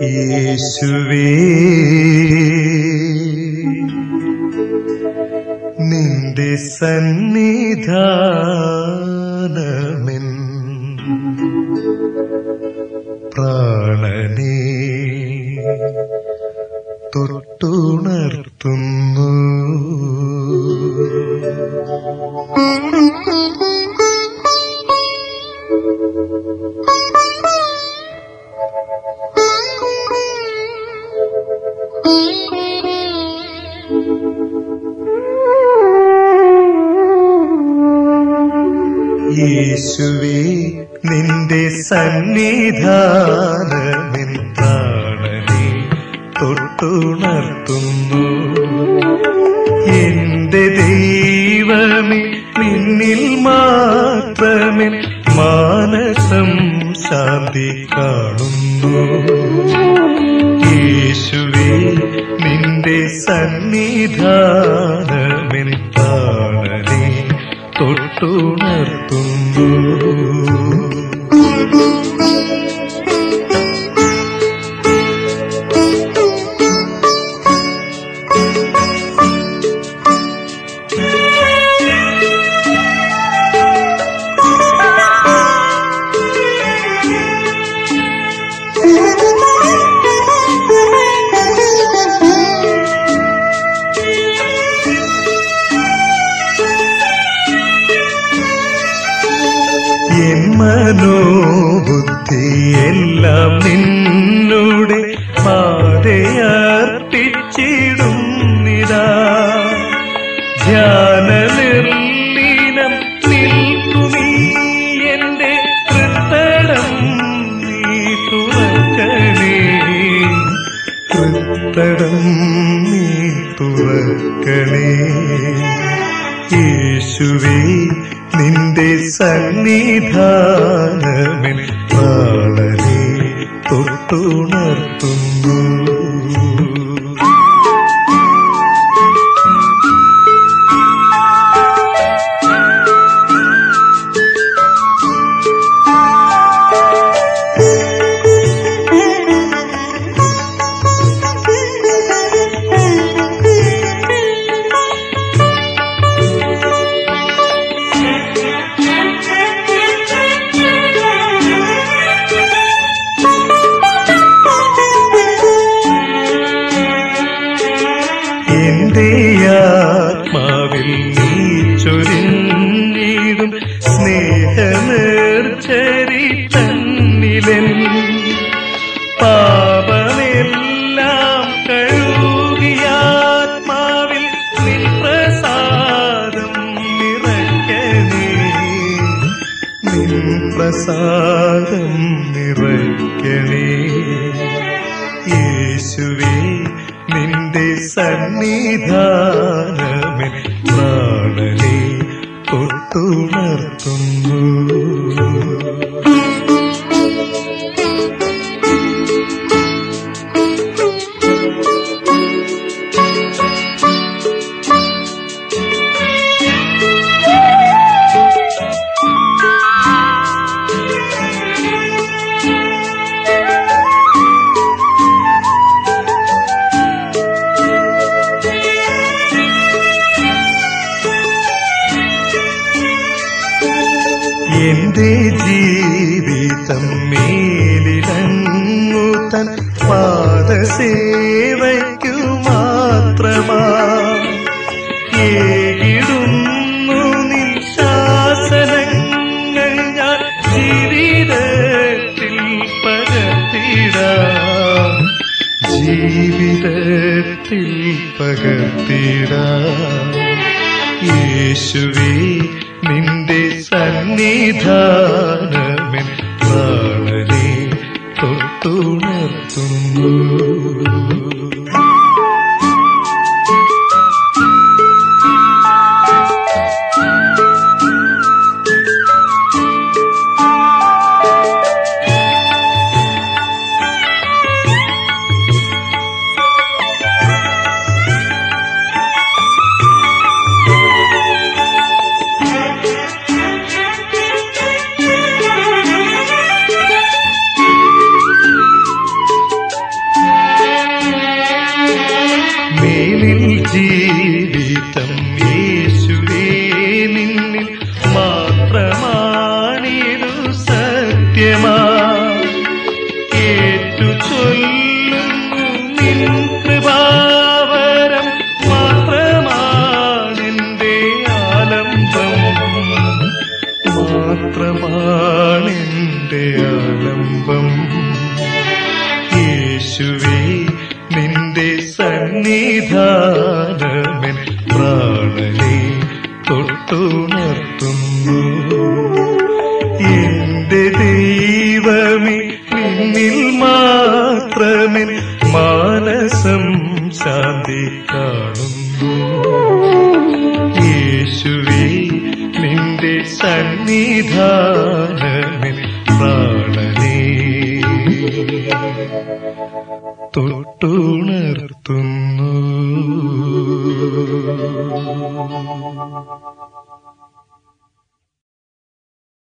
യേശുവേ നിന്റെ സന്നിധാനമെൻ പ്രാണനെ തൊട്ടുണർത്തുന്നു. യേശുവേ നിന്റെ സന്നിധാനമെൻ പ്രാണനെ തൊട്ടുണർത്തുന്നു. എന്റെ ദൈവമേ നിന്നിൽ മാത്രമേ മാനസം ശാന്തി കാണുന്നു. യേശുവേ നിന്റെ സന്നിധാനമെൻ പ്രാണനെ തൊട്ടുണർത്തുന്നു. എല്ലാം നിന്നോടെ പാതയർപ്പിച്ചിടുന്നിതാ ധ്യാന നിർലീനം നിൽക്കുമീ എന്റെ കൃത്തടം നീ തുറക്കണേ. കൃത്തടം നീ തുറക്കണേ. യേശുവേ നിന്റെ സന്നിധാനമേ വളരെ തൊട്ടുണർത്തുന്നു. പ്രസാദം നിറയ്ക്കണേ. യേശുവേ നിന്റെ സന്നിധാനമേ പ്രാണനെ തൊട്ടുണർത്തുന്നു. എന്റെ ജീവിതം മേലിടങ്ങു തൻ പാദസേവയ്ക്കു മാത്രമാ. ഏകിടുന്നു നിൻ ശാസനങ്ങൾ ഞാൻ ജീവിതത്തിൽ പകർത്തിടാം. ജീവിതത്തിൽ പകർത്തിടാം. യേശുവേ നിന്റെ സന്നിധാനമെൻ ജീവിതം യേശുവേ നിന്നിൽ മാത്രമാണിരു സത്യമാ. കേട്ടു ചൊല്ലുന്നു നിൻ കൃപാവരം മാത്രമാണെന്റെ ആലംബം. മാത്രമാണെന്റെ ആലംബം. യേശുവേ നിന്റെ സന്നിധാനമെൻ പ്രാണനെ തൊട്ടുണർത്തുന്നു. എന്റെ ദൈവമേ നിന്നിൽ മാത്രമേ മാനസം ശാന്തി കാണുന്നു. യേശുവേ നിന്റെ സന്നിധാനമേ പ്രാണനേ തൊട്ടുണർത്തുന്നു.